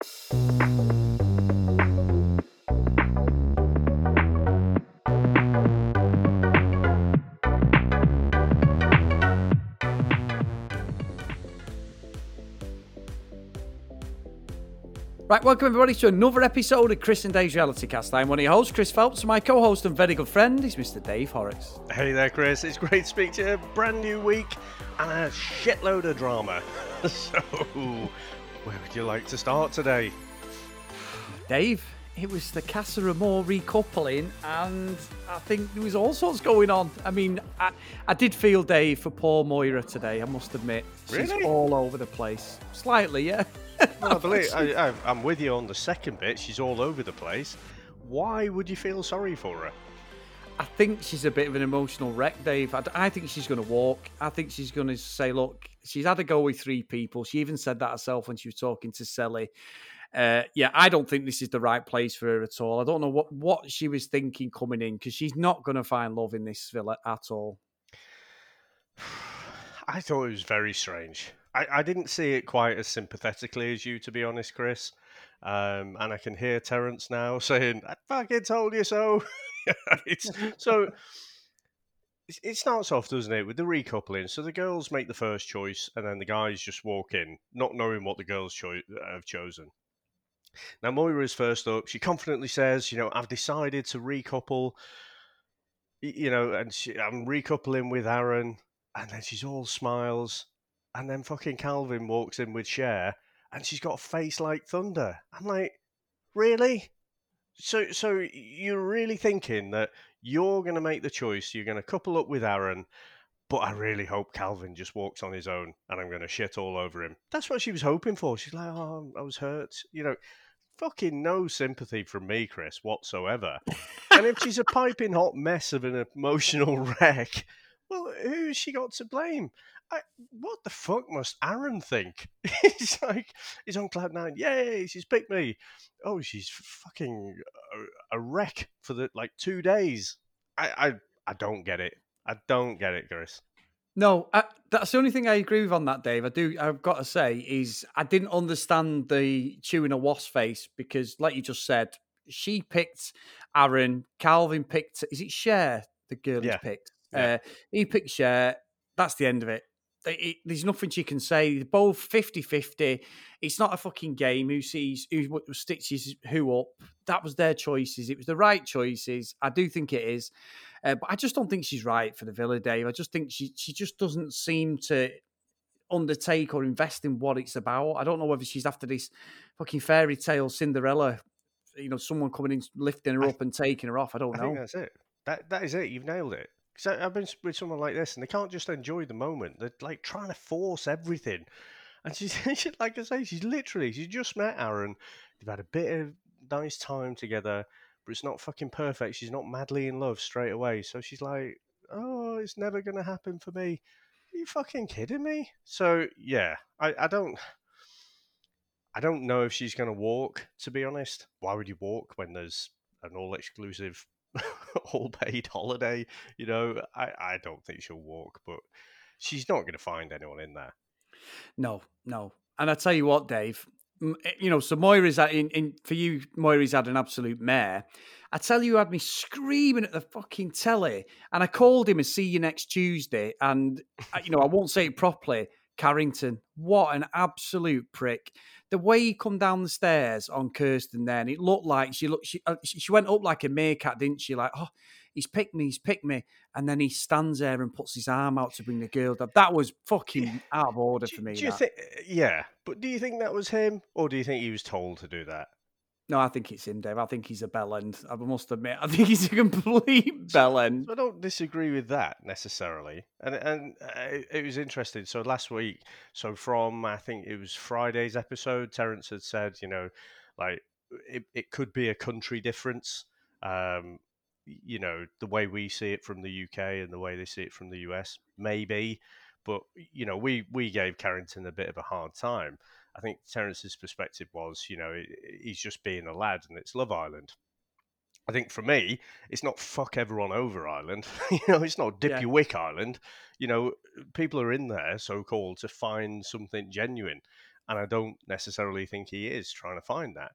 Right, welcome everybody to another episode of Chris and Dave's Reality Cast. I'm one of your hosts, Chris Phelps, my co-host and very good friend is Mr. Dave Horrocks. Hey there, Chris. It's great to speak to you. Brand new week and a shitload of drama. so, where would you like to start today? Dave, it was the Casa Amor recoupling, and I think there was all sorts going on. I mean, I, I did feel Dave for poor Moira today. I must admit, she's Really? all over the place. Slightly, yeah. Well, I believe I, I, I'm with you on the second bit. She's all over the place. Why would you feel sorry for her? I think she's a bit of an emotional wreck, Dave. I, I think she's going to walk. I think she's going to say, look, she's had a go with three people. She even said that herself when she was talking to Cely. Uh, yeah, I don't think this is the right place for her at all. I don't know what, what she was thinking coming in because she's not going to find love in this villa at all. I thought it was very strange. I, I didn't see it quite as sympathetically as you, to be honest, Chris. Um, and I can hear Terence now saying, "I fucking told you so." it's, so it- starts off, doesn't it, with the recoupling. So the girls make the first choice, and then the guys just walk in, not knowing what the girls cho- have chosen. Now Moira is first up. She confidently says, "You know, I've decided to recouple." You know, and she, I'm recoupling with Aaron, and then she's all smiles, and then fucking Calvin walks in with Cher, and she's got a face like thunder. I'm like, really? So, so you're really thinking that you're going to make the choice? You're going to couple up with Aaron, but I really hope Calvin just walks on his own, and I'm going to shit all over him. That's what she was hoping for. She's like, oh, I was hurt. You know, fucking no sympathy from me, Chris, whatsoever. and if she's a piping hot mess of an emotional wreck, well, who's she got to blame? I, what the fuck must Aaron think? he's like, he's on cloud nine. Yay, she's picked me. Oh, she's fucking a, a wreck for the like two days. I, I, I don't get it. I don't get it, Chris. No, I, that's the only thing I agree with on that, Dave. I do. I've got to say is I didn't understand the chewing a wasp face because, like you just said, she picked Aaron. Calvin picked. Is it Cher? The girl Yeah. picked. Yeah. Uh, he picked Cher. That's the end of it. It- There's nothing she can say. They're both 50-50. It's not a fucking game. Who sees who stitches who up? That was their choices. It was the right choices. I do think it is. Uh, but I just don't think she's right for the Villa, Dave. I just think she she just doesn't seem to undertake or invest in what it's about. I don't know whether she's after this fucking fairy tale Cinderella, you know, someone coming in, lifting her I- up and taking her off. I don't I know. think that's it. That that is it. You've nailed it. Because I've been with someone like this, and they can't just enjoy the moment. They're like trying to force everything. And she's like I say, she's literally she's just met Aaron. They've had a bit of nice time together, but it's not fucking perfect. She's not madly in love straight away. So she's like, "Oh, it's never gonna happen for me." Are you fucking kidding me? So yeah, I, I don't. I don't know if she's going to walk, to be honest. Why would you walk when there's an all exclusive, all paid holiday? You know, I, I don't think she'll walk, but she's not going to find anyone in there. No, no. And I tell you what, Dave, eh, you know, so Moira's had, in, in for you, Moira's had an absolute mare. I tell you, had me screaming at the fucking telly, and I called him and see you next Tuesday. And uh, you know, I won't say it properly. Carrington, what an absolute prick! The way he come down the stairs on Kirsten, then it looked like she looked. She uh, she she went up like a meerkat, didn't she? Like, oh, he's picked me, he's picked me, and then he stands there and puts his arm out to bring the girl down. That was fucking out of order Do, for me. do you think? Yeah, but do you think that was him, or do you think he was told to do that? No, I think it's him, Dave. I think he's a bell end. I must admit, I think he's a complete bell end. So I don't disagree with that necessarily, and and uh, it, it was interesting. So last week, so from I think it was Friday's episode, Terence had said, you know, like it, it could be a country difference. Um, you know, the way we see it from the UK and the way they see it from the US, maybe. But you know, we we gave Carrington a bit of a hard time. I think Terence's perspective was, you know, he's just being a lad, and it's Love Island. I think for me, it's not fuck everyone over Ireland. you know, it's not dip Yeah. your wick Ireland. You know, people are in there, so called, to find something genuine. and I don't necessarily think he is trying to find that.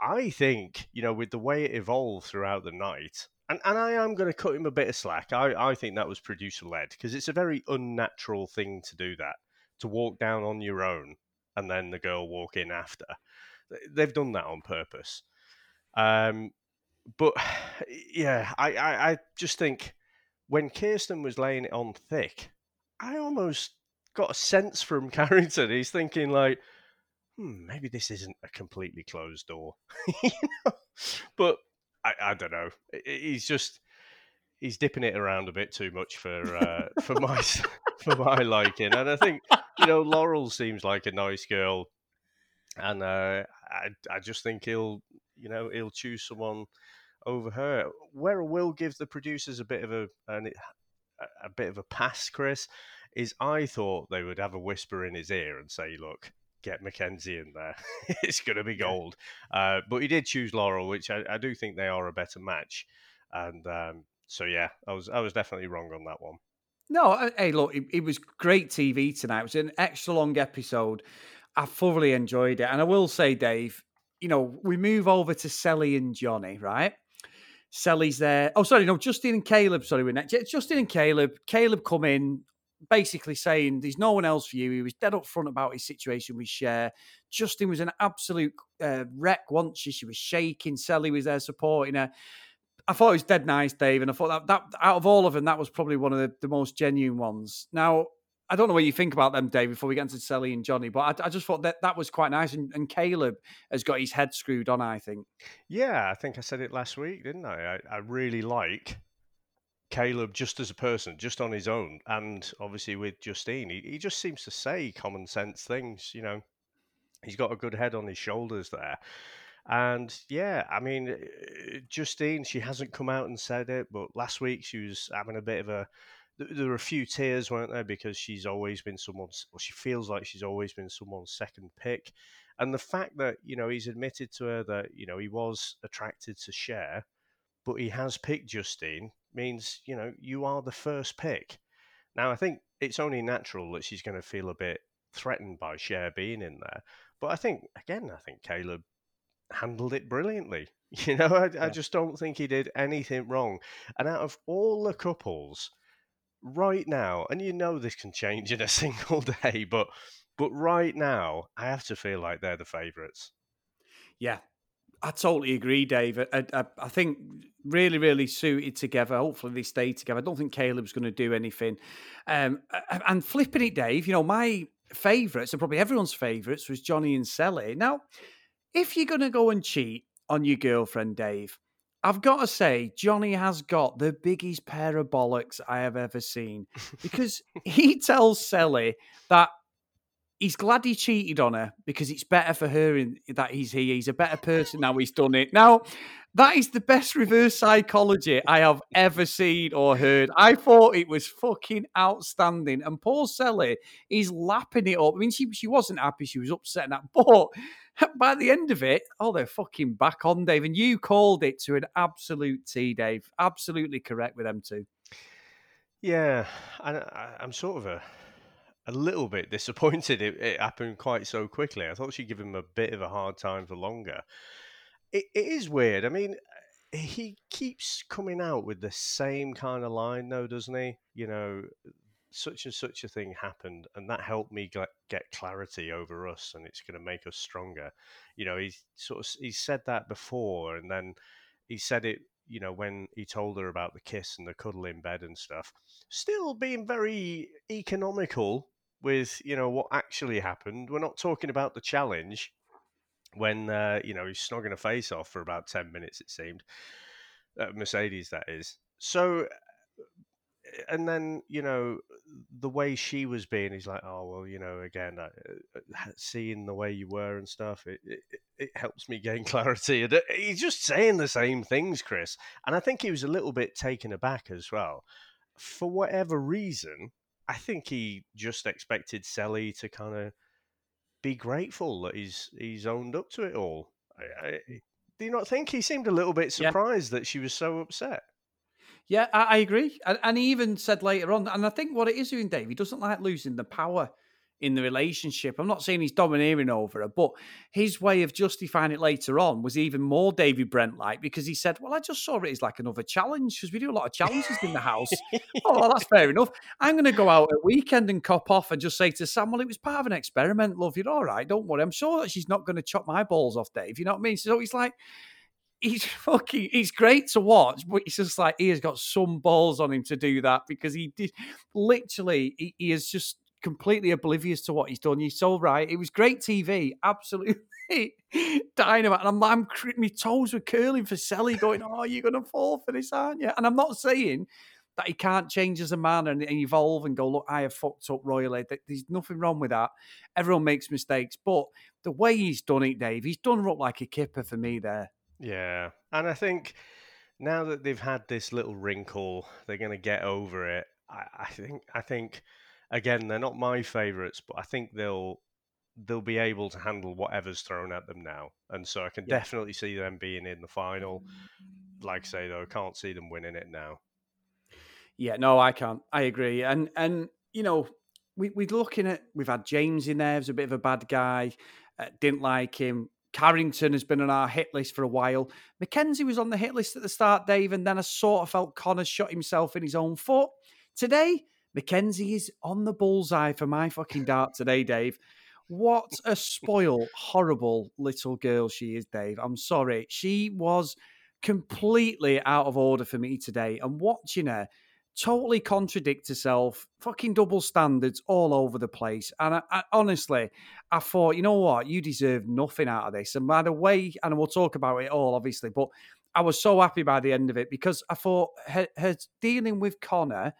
I think, you know, with the way it evolved throughout the night, and, and I am going to cut him a bit of slack. I, I think that was producer led because it's a very unnatural thing to do that, to walk down on your own and then the girl walk in after. They've done that on purpose. Um, but yeah, I, I, I just think when Kirsten was laying it on thick, I almost got a sense from Carrington. He's thinking like, hmm, maybe this isn't a completely closed door. you know? But I, I don't know. He's just he's dipping it around a bit too much for uh, for my for my liking. And I think you know Laurel seems like a nice girl, and uh, I I just think he'll you know he'll choose someone over her. Where I will give the producers a bit of a an, a bit of a pass, Chris, is I thought they would have a whisper in his ear and say, "Look, get Mackenzie in there. it's going to be gold." Uh, but he did choose Laurel, which I, I, do think they are a better match. And um, so, yeah, I was I was definitely wrong on that one. No, hey, look, it, it was great TV tonight. It was an extra long episode. I thoroughly enjoyed it, and I will say, Dave, you know, we move over to Cely and Johnny, right? Cely's there. Oh, sorry, no, Justine and Caleb. Sorry, we're next. Justine and Caleb. Caleb come in basically saying there's no one else for you. He was dead up front about his situation with Cher. Justine was an absolute uh, wreck once she, she was shaking. Cely was there supporting her. I thought it was dead nice, Dave, and I thought that, that out of all of them, that was probably one of the, the most genuine ones. Now, I don't know what you think about them, Dave, before we get into Cely and Johnny, but I, I just thought that that was quite nice. And, and, Caleb has got his head screwed on, I think. Yeah, I think I said it last week, didn't I? I, I really like Caleb just as a person, just on his own, and obviously with Justine. He, he just seems to say common sense things, you know. He's got a good head on his shoulders there. And yeah, I mean, uh, Justine, she hasn't come out and said it, but last week she was having a bit of a there were a few tears, weren't there? Because she's always been someone's, well, she feels like she's always been someone's second pick. And the fact that, you know, he's admitted to her that, you know, he was attracted to Cher, but he has picked Justine means, you know, you are the first pick. Now, I think it's only natural that she's going to feel a bit threatened by Cher being in there. But I think, again, I think Caleb handled it brilliantly. You know, I, yeah. I just don't think he did anything wrong. And out of all the couples, right now, and you know this can change in a single day, but but right now, I have to feel like they're the favourites. Yeah, I totally agree, Dave. I, I, I, think really, really suited together. Hopefully, they stay together. I don't think Caleb's going to do anything. Um, and flipping it, Dave, you know, my favourites, and probably everyone's favourites, was Johnny and Cely. Now, if you're going to go and cheat on your girlfriend, Dave, I've got to say, Johnny has got the biggest pair of bollocks I have ever seen because he tells Cely that he's glad he cheated on her because it's better for her in, that he's here. He's a better person now he's done it. Now, that is the best reverse psychology I have ever seen or heard. I thought it was fucking outstanding. And poor Cely is lapping it up. I mean, she, she wasn't happy. She was upset and that. But by the end of it, oh, they're fucking back on, Dave. And you called it to an absolute T, Dave. Absolutely correct with them two. Yeah, I, am sort of a a little bit disappointed it, it, happened quite so quickly. I thought she'd give him a bit of a hard time for longer. it, it is weird. I mean, he keeps coming out with the same kind of line, though, doesn't he? You know, such and such a thing happened, and that helped me get clarity over us, and it's going to make us stronger. You know, he sort of he said that before, and then he said it. You know, when he told her about the kiss and the cuddle in bed and stuff, still being very economical with you know what actually happened. We're not talking about the challenge when uh, you know he's snogging a face off for about ten minutes. It seemed uh, Mercedes, that is. So and then you know the way she was being he's like oh well you know again uh, uh seeing the way you were and stuff it, it, it helps me gain clarity. And uh, he's just saying the same things chris and i think he was a little bit taken aback as well. For whatever reason i think he just expected Cely to kind of be grateful that he's he's owned up to it all. I, I, do you not think he seemed a little bit surprised yeah. that she was so upset yeah, I, I agree. And, and, he even said later on, and I think what it is doing, Dave, he doesn't like losing the power. in the relationship. I'm not saying he's domineering over her, but his way of justifying it later on was even more David Brent like because he said, Well, I just saw it as like another challenge because we do a lot of challenges in the house. oh, well, that's fair enough. I'm going to go out at weekend and cop off and just say to Sam, Well, it was part of an experiment, love. You're all right. Don't worry. I'm sure that she's not going to chop my balls off, Dave. You know what I mean? So he's like, he's fucking he's great to watch, but he's just like he has got some balls on him to do that because he did literally he, he is just completely oblivious to what he's done. You're so right. It was great TV, absolutely dynamite. And I'm, I'm my toes were curling for Cely, going, "Oh, you're gonna fall for this, aren't you?" And I'm not saying that he can't change as a man and, and evolve and go, look, I have fucked up royally. There's nothing wrong with that. Everyone makes mistakes, but the way he's done it, Dave, he's done her up like a kipper for me there. Yeah, and I think now that they've had this little wrinkle, they're going to get over it. I, I think. I think again, they're not my favourites, but I think they'll they'll be able to handle whatever's thrown at them now, and so I can yeah. definitely see them being in the final. Like I say though, I can't see them winning it now. Yeah, no, I can't. I agree, and and you know, we we're looking at we've had James in there as a bit of a bad guy. Uh, didn't like him. Carrington has been on our hit list for a while. Mackenzie was on the hit list at the start, Dave, and then I sort of felt Connor shot himself in his own foot. Today, Mackenzie is on the bullseye for my fucking dart today, Dave. What a spoiled, horrible little girl she is, Dave. I'm sorry. She was completely out of order for me today. And watching her totally contradict herself, fucking double standards all over the place. And I, I, honestly, I thought, you know what, you deserve nothing out of this. And by the way, and we'll talk about it all, obviously, but I was so happy by the end of it because I thought her, her dealing with Connor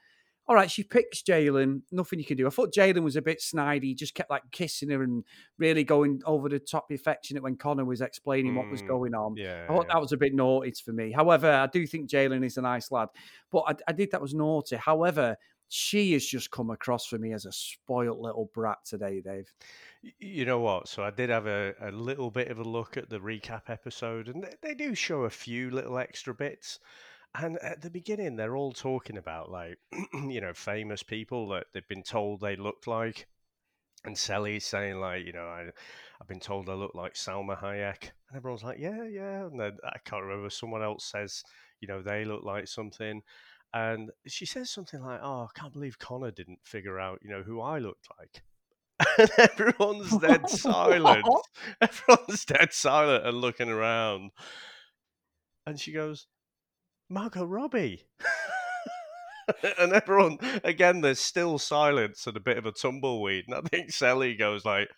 all right, she picks Jalen. Nothing you can do. I thought Jalen was a bit snidey. He just kept like kissing her and really going over the top affectionate when Connor was explaining mm, what was mm, going on. Yeah, I thought yeah. that was a bit naughty for me. However, I do think Jalen is a nice lad, but I, I did that was naughty. However, she has just come across for me as a spoilt little brat today, Dave. You know what? So I did have a, a little bit of a look at the recap episode, and they, they do show a few little extra bits. And at the beginning, they're all talking about like, you know, famous people that they've been told they looked like. And Cely's saying like, you know, I, I've been told I look like Salma Hayek, and everyone's like, yeah, yeah. And then I can't remember. Someone else says, you know, they look like something, and she says something like, oh, I can't believe Connor didn't figure out, you know, who I looked like. And everyone's dead silent. Everyone's dead silent and looking around. And she goes, Margot Robbie. and everyone, again, there's still silence and a bit of a tumbleweed. And I think Cely goes like,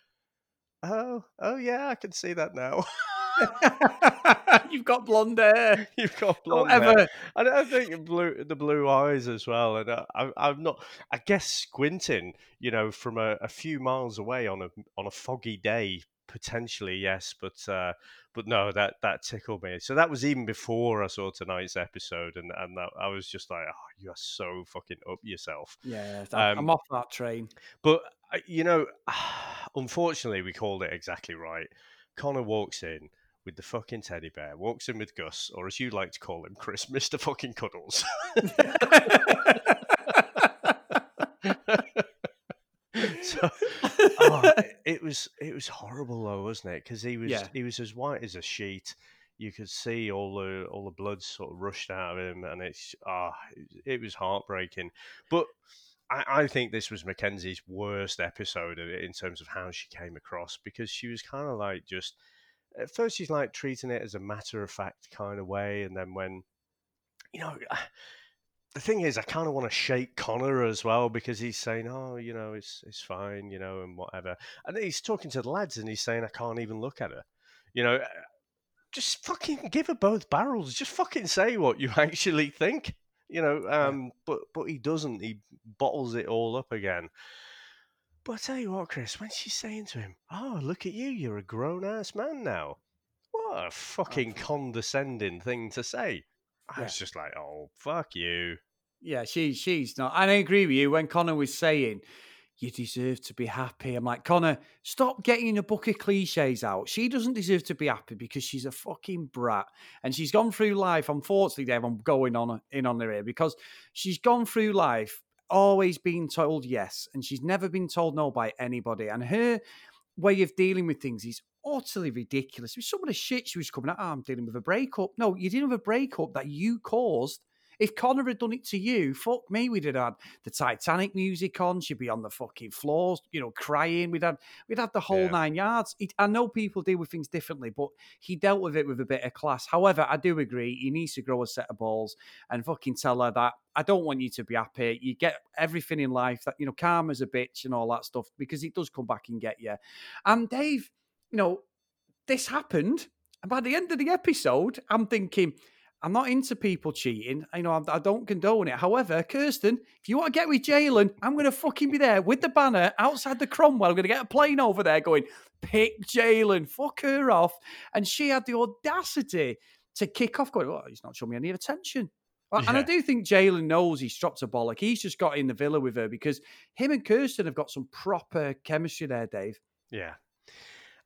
"Oh, oh yeah, I can see that now." You've got blonde hair. You've got blonde Don't hair. And I think blue, the blue eyes as well. And uh, I, am not. I guess squinting, you know, from a, a, few miles away on a on a foggy day, potentially yes, but uh, but no, that that tickled me. So that was even before I saw tonight's episode, and and that, I was just like, oh, you are so fucking up yourself. Yeah, um, I'm off that train. But uh, you know, unfortunately, we called it exactly right. Connor walks in with the fucking teddy bear, walks in with Gus, or as you like to call him, Chris, Mister Fucking Cuddles. so, oh, it was it was horrible though, wasn't it? Because he was yeah. he was as white as a sheet. You could see all the all the blood sort of rushed out of him, and it's ah, oh, it, was heartbreaking. But I, I, think this was Mackenzie's worst episode of it in terms of how she came across because she was kind of like just at first she's like treating it as a matter of fact kind of way, and then when you know the thing is, I kind of want to shake Connor as well because he's saying, "Oh, you know, it's it's fine, you know, and whatever." And he's talking to the lads and he's saying, "I can't even look at her," you know. Just fucking give her both barrels. Just fucking say what you actually think, you know. Um, yeah. But but he doesn't. He bottles it all up again. But I tell you what, Chris, when she's saying to him, "Oh, look at you, you're a grown ass man now," what a fucking condescending thing to say. I yeah. was just like, oh, fuck you. Yeah, she, she's not. And I agree with you when Connor was saying, you deserve to be happy. I'm like, Connor, stop getting a book of cliches out. She doesn't deserve to be happy because she's a fucking brat. And she's gone through life, unfortunately, Dave, I'm going on in on her here because she's gone through life always been told yes, and she's never been told no by anybody. And her way of dealing with things is utterly ridiculous. With some of the shit she was coming out, oh, ah, I'm dealing with a breakup. No, you're dealing with a breakup that you caused if Connor had done it to you, fuck me, we'd have had the Titanic music on. She'd be on the fucking floors, you know, crying. We'd had we'd had the whole yeah. nine yards. He, I know people deal with things differently, but he dealt with it with a bit of class. However, I do agree he needs to grow a set of balls and fucking tell her that I don't want you to be happy. You get everything in life that you know, karma's a bitch and all that stuff because it does come back and get you. And Dave, you know, this happened. And by the end of the episode, I'm thinking, I'm not into people cheating. I know I, don't condone it. However, Kirsten, if you want to get with Jalen, I'm going to fucking be there with the banner outside the Cromwell. I'm going to get a plane over there going, pick Jalen, fuck her off. And she had the audacity to kick off, going, oh, he's not showing me any attention. Yeah. And I do think Jalen knows he's dropped a bollock. He's just got in the villa with her because him and Kirsten have got some proper chemistry there, Dave. Yeah.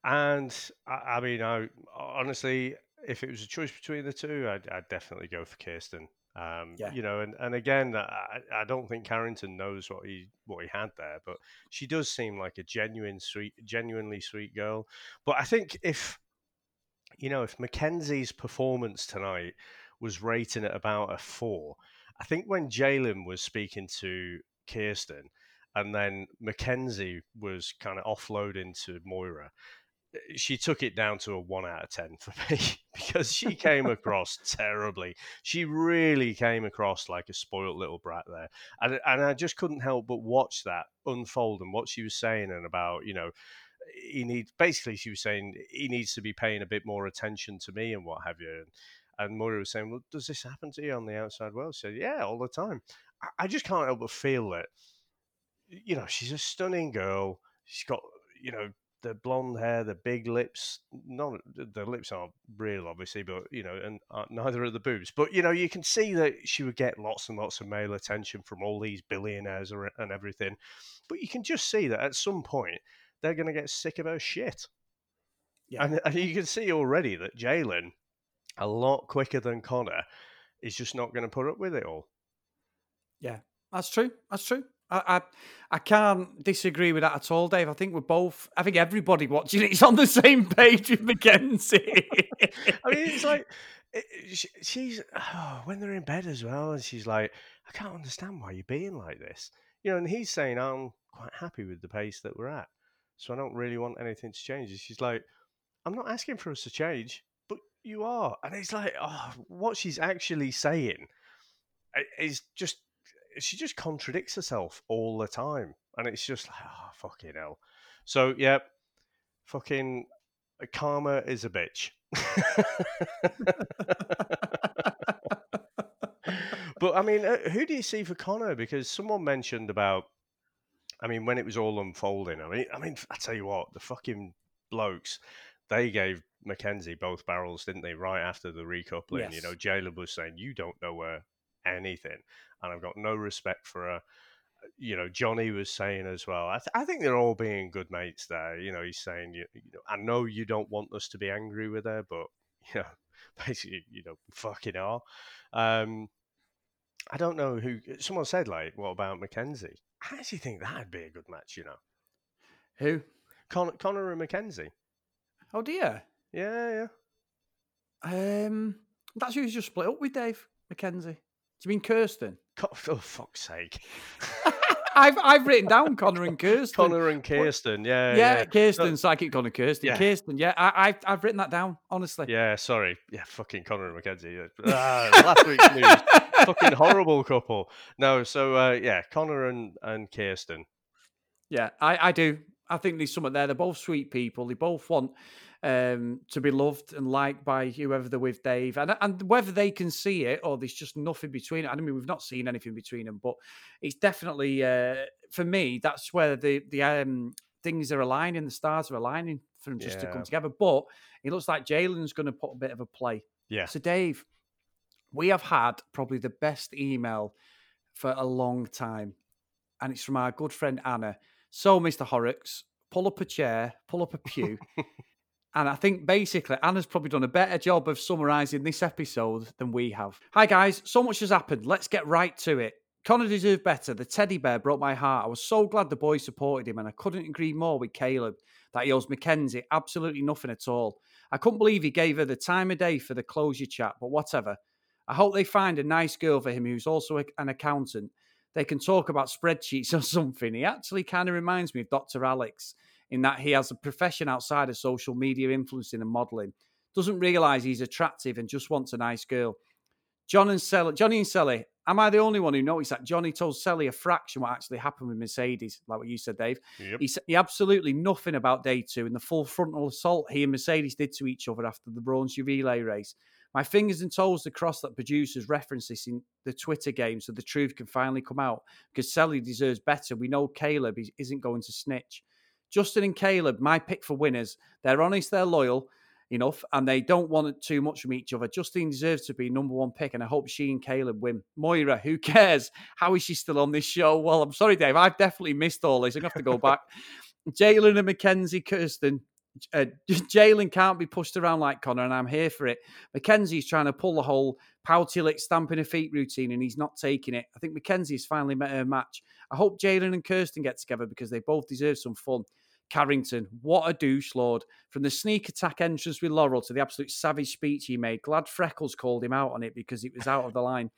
And I, I mean, I honestly, if it was a choice between the two, I'd, I'd definitely go for Kirsten. Um, yeah. You know, and, and again, I, I don't think Carrington knows what he what he had there, but she does seem like a genuine sweet, genuinely sweet girl. But I think if you know, if Mackenzie's performance tonight was rating at about a four, I think when Jalen was speaking to Kirsten, and then Mackenzie was kind of offloading to Moira, she took it down to a one out of ten for me because she came across terribly. She really came across like a spoilt little brat there, and and I just couldn't help but watch that unfold and what she was saying and about you know he needs basically she was saying he needs to be paying a bit more attention to me and what have you. And, and Moira was saying, "Well, does this happen to you on the outside world?" She said, "Yeah, all the time." I, I just can't help but feel that, you know, she's a stunning girl. She's got you know the blonde hair, the big lips. Not the lips aren't real, obviously, but you know, and uh, neither are the boobs. But you know, you can see that she would get lots and lots of male attention from all these billionaires and everything. But you can just see that at some point they're going to get sick of her shit. Yeah. And, and you can see already that Jalen, a lot quicker than Connor, is just not going to put up with it all. Yeah, that's true. That's true. I, I, I can't disagree with that at all, Dave. I think we're both. I think everybody watching it is on the same page with Mackenzie. I mean, it's like she's oh, when they're in bed as well, and she's like, "I can't understand why you're being like this," you know. And he's saying, "I'm quite happy with the pace that we're at, so I don't really want anything to change." And she's like, "I'm not asking for us to change, but you are," and it's like, oh, what she's actually saying eh, is just she just contradicts herself all the time, and it's just like, oh fucking hell. So yeah, fucking karma is a bitch. but I mean, uh, who do you see for Connor? Because someone mentioned about. I mean, when it was all unfolding, I mean, I mean, I tell you what, the fucking blokes, they gave Mackenzie both barrels, didn't they? Right after the recoupling, yes. you know, Jalen was saying, "You don't know where anything," and I've got no respect for her. You know, Johnny was saying as well. I, th- I think they're all being good mates there. You know, he's saying, you, you know, I know you don't want us to be angry with her, but you know, basically, you know, fucking are. Um, I don't know who. Someone said like, "What about Mackenzie?" I actually think that'd be a good match. You know, who? Con- Connor and Mackenzie. Oh dear. Yeah, yeah. Um, that's who he's just split up with, Dave Mackenzie. Do you mean Kirsten? For fuck's sake. I've I've written down Connor and Kirsten. Connor and Kirsten, yeah, yeah, yeah. Kirsten, psychic Connor Kirsten, yeah. Kirsten, yeah. I, I've I've written that down honestly. Yeah, sorry, yeah, fucking Connor and Mackenzie. Ah, last week's news, fucking horrible couple. No, so uh, yeah, Connor and and Kirsten. Yeah, I I do. I think there's something there. They're both sweet people. They both want um, to be loved and liked by whoever they're with, Dave. And and whether they can see it or there's just nothing between it. I mean, we've not seen anything between them, but it's definitely uh, for me. That's where the the um, things are aligning. The stars are aligning for them just yeah. to come together. But it looks like Jalen's going to put a bit of a play. Yeah. So, Dave, we have had probably the best email for a long time, and it's from our good friend Anna. So, Mr. Horrocks, pull up a chair, pull up a pew. And I think basically Anna's probably done a better job of summarising this episode than we have. Hi guys, so much has happened. Let's get right to it. Connor deserved better. The teddy bear broke my heart. I was so glad the boys supported him, and I couldn't agree more with Caleb that he owes Mackenzie absolutely nothing at all. I couldn't believe he gave her the time of day for the closure chat, but whatever. I hope they find a nice girl for him who's also an accountant. They can talk about spreadsheets or something. He actually kind of reminds me of Dr. Alex in that he has a profession outside of social media influencing and modeling. Doesn't realize he's attractive and just wants a nice girl. John and Cely, Johnny and Cely, am I the only one who noticed that Johnny told Cely a fraction what actually happened with Mercedes, like what you said, Dave? Yep. He said he absolutely nothing about day two and the full frontal assault he and Mercedes did to each other after the bronze relay race. My fingers and toes across that producers reference this in the Twitter game so the truth can finally come out because Cely deserves better. We know Caleb isn't going to snitch. Justine and Caleb, my pick for winners. They're honest, they're loyal enough, and they don't want too much from each other. Justine deserves to be number one pick, and I hope she and Caleb win. Moira, who cares? How is she still on this show? Well, I'm sorry, Dave. I've definitely missed all this. I'm going to have to go back. Jalen and Mackenzie Kirsten. Uh, Jalen can't be pushed around like Connor, and I'm here for it. Mackenzie's trying to pull the whole pouty lick stamping a feet routine, and he's not taking it. I think Mackenzie's finally met her match. I hope Jalen and Kirsten get together because they both deserve some fun. Carrington, what a douche lord. From the sneak attack entrance with Laurel to the absolute savage speech he made, glad Freckles called him out on it because it was out of the line.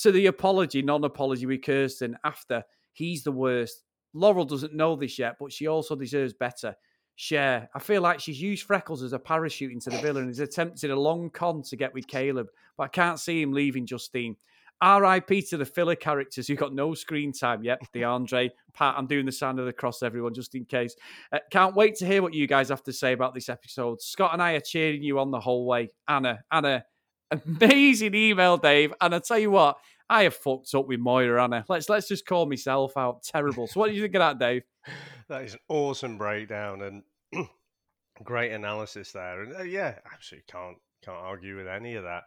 To the apology, non apology with Kirsten after, he's the worst. Laurel doesn't know this yet, but she also deserves better. Cher. I feel like she's used Freckles as a parachute into the villa and has attempted a long con to get with Caleb, but I can't see him leaving Justine. RIP to the filler characters who got no screen time yet. The Andre, Pat, I'm doing the sound of the cross, everyone, just in case. Uh, can't wait to hear what you guys have to say about this episode. Scott and I are cheering you on the whole way. Anna, Anna, amazing email, Dave. And I tell you what, I have fucked up with Moira, Anna. Let's let's just call myself out. Terrible. So, what do you think of that, Dave? That is an awesome breakdown and great analysis there. And uh, yeah, absolutely can't can't argue with any of that.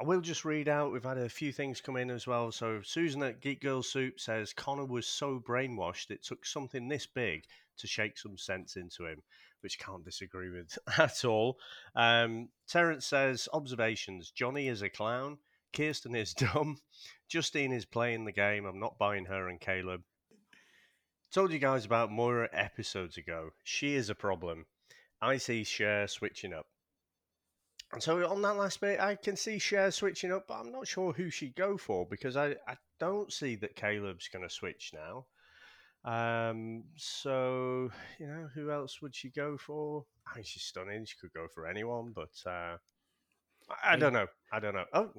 I will just read out. We've had a few things come in as well. So Susan at Geek Girl Soup says Connor was so brainwashed it took something this big to shake some sense into him, which can't disagree with at all. Um, Terence says observations: Johnny is a clown. Kirsten is dumb. Justine is playing the game. I'm not buying her and Caleb. Told you guys about Moira episodes ago. She is a problem. I see Cher switching up. And so on that last bit, I can see Cher switching up, but I'm not sure who she'd go for because I, I don't see that Caleb's going to switch now. Um, so you know, who else would she go for? I mean, she's stunning. She could go for anyone, but uh, I, I don't know. I don't know. Oh,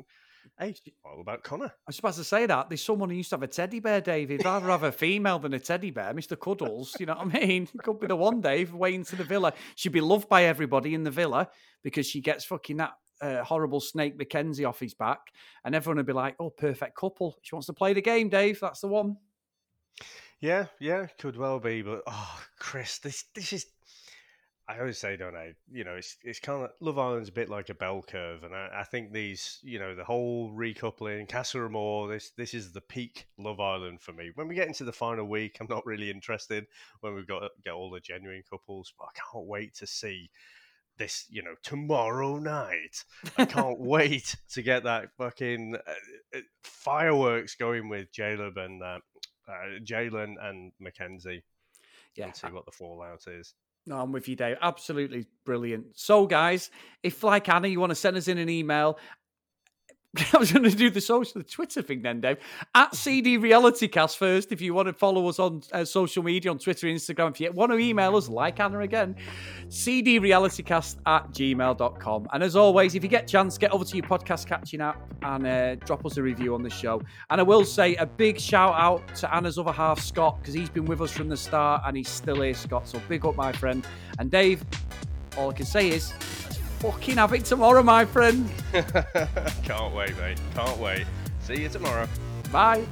hey, what about Connor? I was supposed to say that there's someone who used to have a teddy bear, David. Rather have a female than a teddy bear, Mister Cuddles. You know what I mean? Could be the one, Dave, waiting to the villa. She'd be loved by everybody in the villa because she gets fucking that uh, horrible snake Mackenzie off his back, and everyone would be like, "Oh, perfect couple." She wants to play the game, Dave. That's the one. Yeah, yeah, could well be, but oh, Chris, this this is. I always say, don't I? You know, it's it's kind of Love Island's a bit like a bell curve, and I, I think these, you know, the whole recoupling, Casa Amor, this this is the peak Love Island for me. When we get into the final week, I'm not really interested. When we've got get all the genuine couples, but I can't wait to see this, you know, tomorrow night. I can't wait to get that fucking uh, uh fireworks going with Jalen and uh, uh, Jalen and Mackenzie. Yeah, and see what the fallout is. No, I'm with you, Dave. Absolutely brilliant. So, guys, if like Anna, you want to send us in an email I was going to do the social, the Twitter thing then, Dave. At CD Reality Cast first. If you want to follow us on uh, social media, on Twitter, Instagram. If you want to email us, like Anna again, CD Cast at gmail.com. And as always, if you get a chance, get over to your podcast catching app and uh, drop us a review on the show. And I will say a big shout out to Anna's other half, Scott, because he's been with us from the start and he's still here, Scott. So big up, my friend. And Dave, all I can say is fucking have it tomorrow, my friend. Can't wait, mate. Can't wait. See you tomorrow. Bye.